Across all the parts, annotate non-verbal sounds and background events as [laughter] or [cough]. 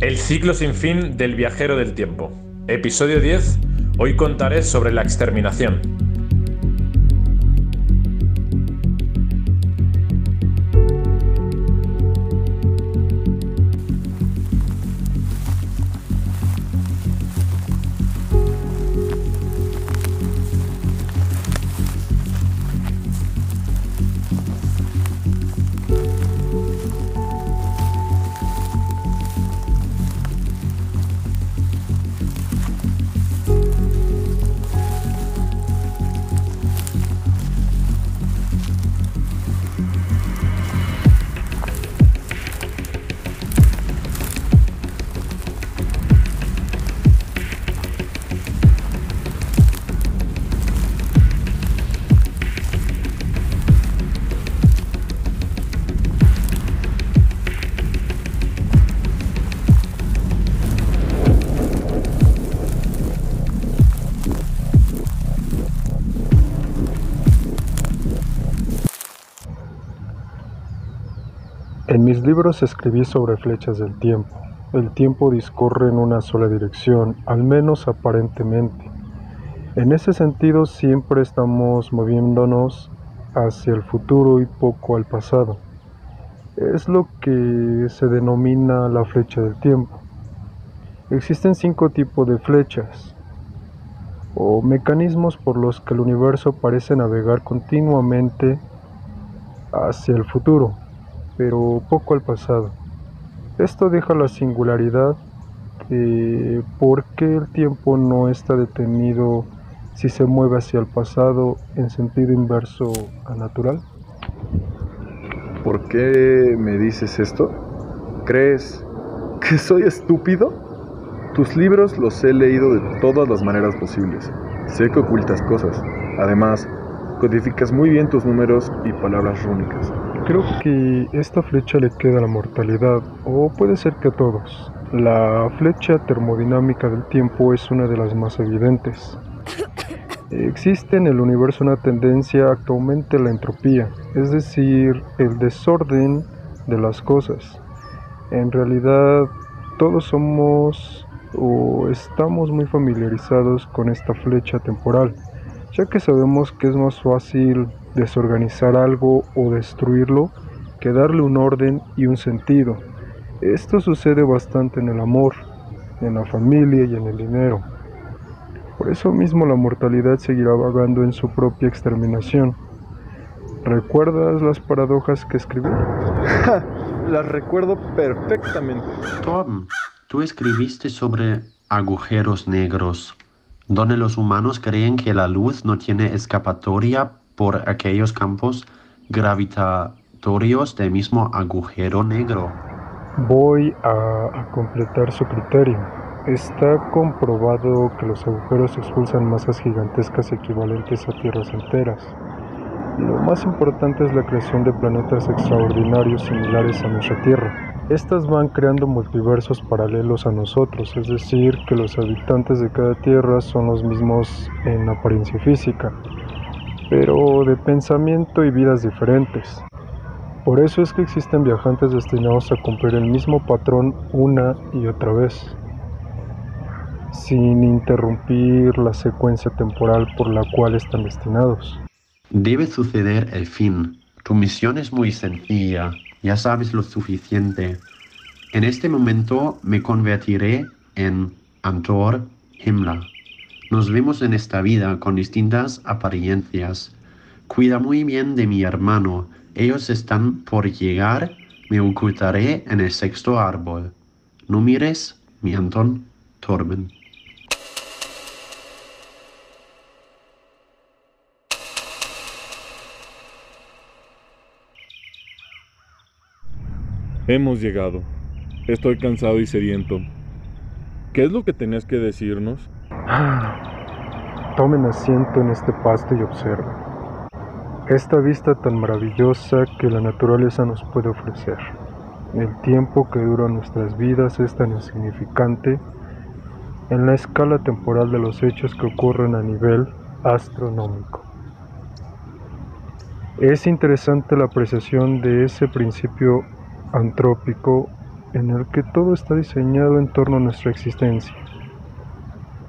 El ciclo sin fin del viajero del tiempo. Episodio 10. Hoy contaré sobre la exterminación. En mis libros escribí sobre flechas del tiempo. El tiempo discurre en una sola dirección, al menos aparentemente. En ese sentido siempre estamos moviéndonos hacia el futuro y poco al pasado. Es lo que se denomina la flecha del tiempo. Existen cinco tipos de flechas o mecanismos por los que el universo parece navegar continuamente hacia el futuro pero poco al pasado. Esto deja la singularidad de por qué el tiempo no está detenido si se mueve hacia el pasado en sentido inverso a natural. ¿Por qué me dices esto? ¿Crees que soy estúpido? Tus libros los he leído de todas las maneras posibles. Sé que ocultas cosas. Además, codificas muy bien tus números y palabras rúnicas. Creo que esta flecha le queda a la mortalidad, o puede ser que a todos. La flecha termodinámica del tiempo es una de las más evidentes. Existe en el universo una tendencia a que aumente la entropía, es decir, el desorden de las cosas. En realidad, todos somos o estamos muy familiarizados con esta flecha temporal, ya que sabemos que es más fácil desorganizar algo o destruirlo que darle un orden y un sentido. Esto sucede bastante en el amor, en la familia y en el dinero. Por eso mismo la mortalidad seguirá vagando en su propia exterminación. ¿Recuerdas las paradojas que escribí? [laughs] las recuerdo perfectamente. Tom, tú escribiste sobre agujeros negros, donde los humanos creen que la luz no tiene escapatoria por aquellos campos gravitatorios del mismo agujero negro. Voy a, completar su criterio. Está comprobado que los agujeros expulsan masas gigantescas equivalentes a tierras enteras. Lo más importante es la creación de planetas extraordinarios similares a nuestra Tierra. Estas van creando multiversos paralelos a nosotros, es decir, que los habitantes de cada Tierra son los mismos en apariencia física, pero de pensamiento y vidas diferentes. Por eso es que existen viajantes destinados a cumplir el mismo patrón una y otra vez, sin interrumpir la secuencia temporal por la cual están destinados. Debe suceder el fin. Tu misión es muy sencilla, ya sabes lo suficiente. En este momento me convertiré en Antor Himmler. Nos vemos en esta vida con distintas apariencias. Cuida muy bien de mi hermano. Ellos están por llegar. Me ocultaré en el sexto árbol. No mires, mi Anton Torben. Hemos llegado. Estoy cansado y sediento. ¿Qué es lo que tenías que decirnos? Tomen asiento en este pasto y observen. Esta vista tan maravillosa que la naturaleza nos puede ofrecer. El tiempo que dura nuestras vidas es tan insignificante en la escala temporal de los hechos que ocurren a nivel astronómico. Es interesante la apreciación de ese principio antrópico en el que todo está diseñado en torno a nuestra existencia.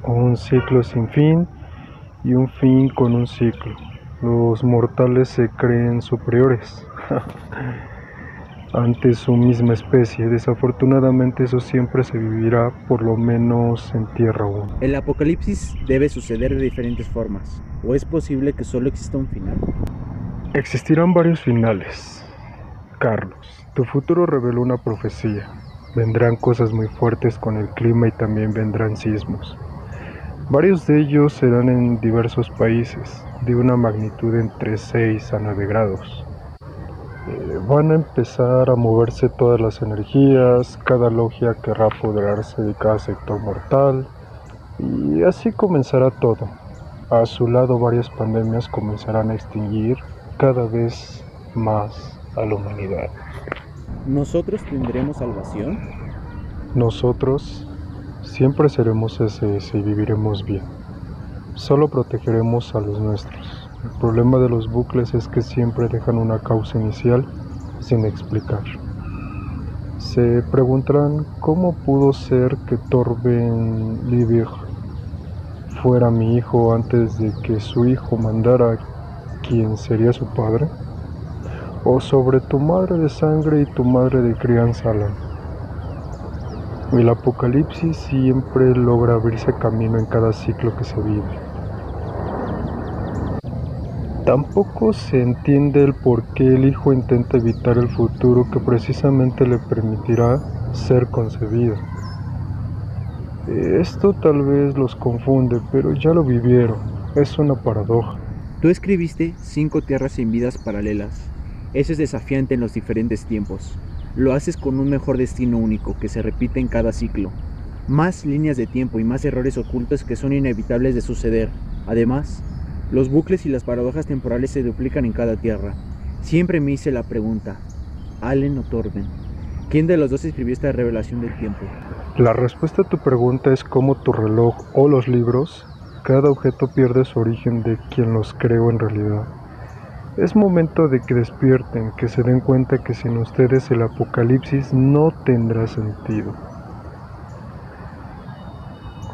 Un ciclo sin fin y un fin con un ciclo. Los mortales se creen superiores [laughs] ante su misma especie. Desafortunadamente eso siempre se vivirá, por lo menos en Tierra 1. El apocalipsis debe suceder de diferentes formas, o es posible que solo exista un final. Existirán varios finales. Carlos, tu futuro reveló una profecía. Vendrán cosas muy fuertes con el clima y también vendrán sismos. Varios de ellos serán en diversos países, de una magnitud entre 6 a 9 grados. Eh, van a empezar a moverse todas las energías, cada logia querrá apoderarse de cada sector mortal, y así comenzará todo. A su lado varias pandemias comenzarán a extinguir cada vez más a la humanidad. ¿Nosotros tendremos salvación? Nosotros Siempre seremos ese y viviremos bien. Solo protegeremos a los nuestros. El problema de los bucles es que siempre dejan una causa inicial sin explicar. Se preguntarán cómo pudo ser que Torben Liebig fuera mi hijo antes de que su hijo mandara quien sería su padre, o sobre tu madre de sangre y tu madre de crianza, Alan. El apocalipsis siempre logra abrirse camino en cada ciclo que se vive. Tampoco se entiende el por qué el hijo intenta evitar el futuro que precisamente le permitirá ser concebido. Esto tal vez los confunde, pero ya lo vivieron. Es una paradoja. Tú escribiste cinco tierras sin vidas paralelas. Eso es desafiante en los diferentes tiempos lo haces con un mejor destino único que se repite en cada ciclo. Más líneas de tiempo y más errores ocultos que son inevitables de suceder. Además, los bucles y las paradojas temporales se duplican en cada tierra. Siempre me hice la pregunta, Allen o Torben, ¿quién de los dos escribió esta revelación del tiempo? La respuesta a tu pregunta es cómo tu reloj o los libros, cada objeto pierde su origen de quien los creó en realidad. Es momento de que despierten, que se den cuenta que sin ustedes el apocalipsis no tendrá sentido.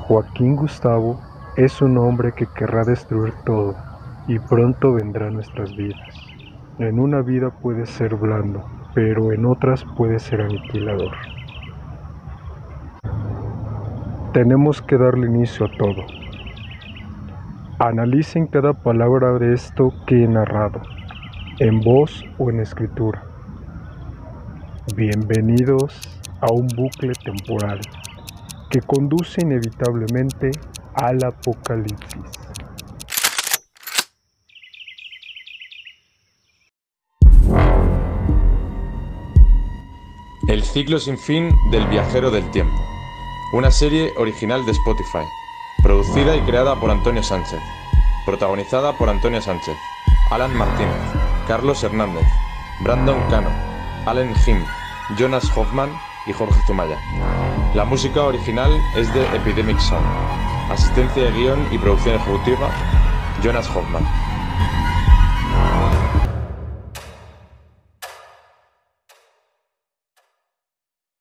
Joaquín Gustavo es un hombre que querrá destruir todo y pronto vendrá nuestras vidas. En una vida puede ser blando, pero en otras puede ser aniquilador. Tenemos que darle inicio a todo. Analicen cada palabra de esto que he narrado, en voz o en escritura. Bienvenidos a un bucle temporal que conduce inevitablemente al apocalipsis. El ciclo sin fin del viajero del tiempo. Una serie original de Spotify. Producida y creada por Antonio Sánchez. Protagonizada por Antonio Sánchez, Alan Martínez, Carlos Hernández, Brandon Cano, Allen Jim, Jonas Hoffman y Jorge Zumaya. La música original es de Epidemic Sound. Asistencia de guion y producción ejecutiva, Jonas Hoffman.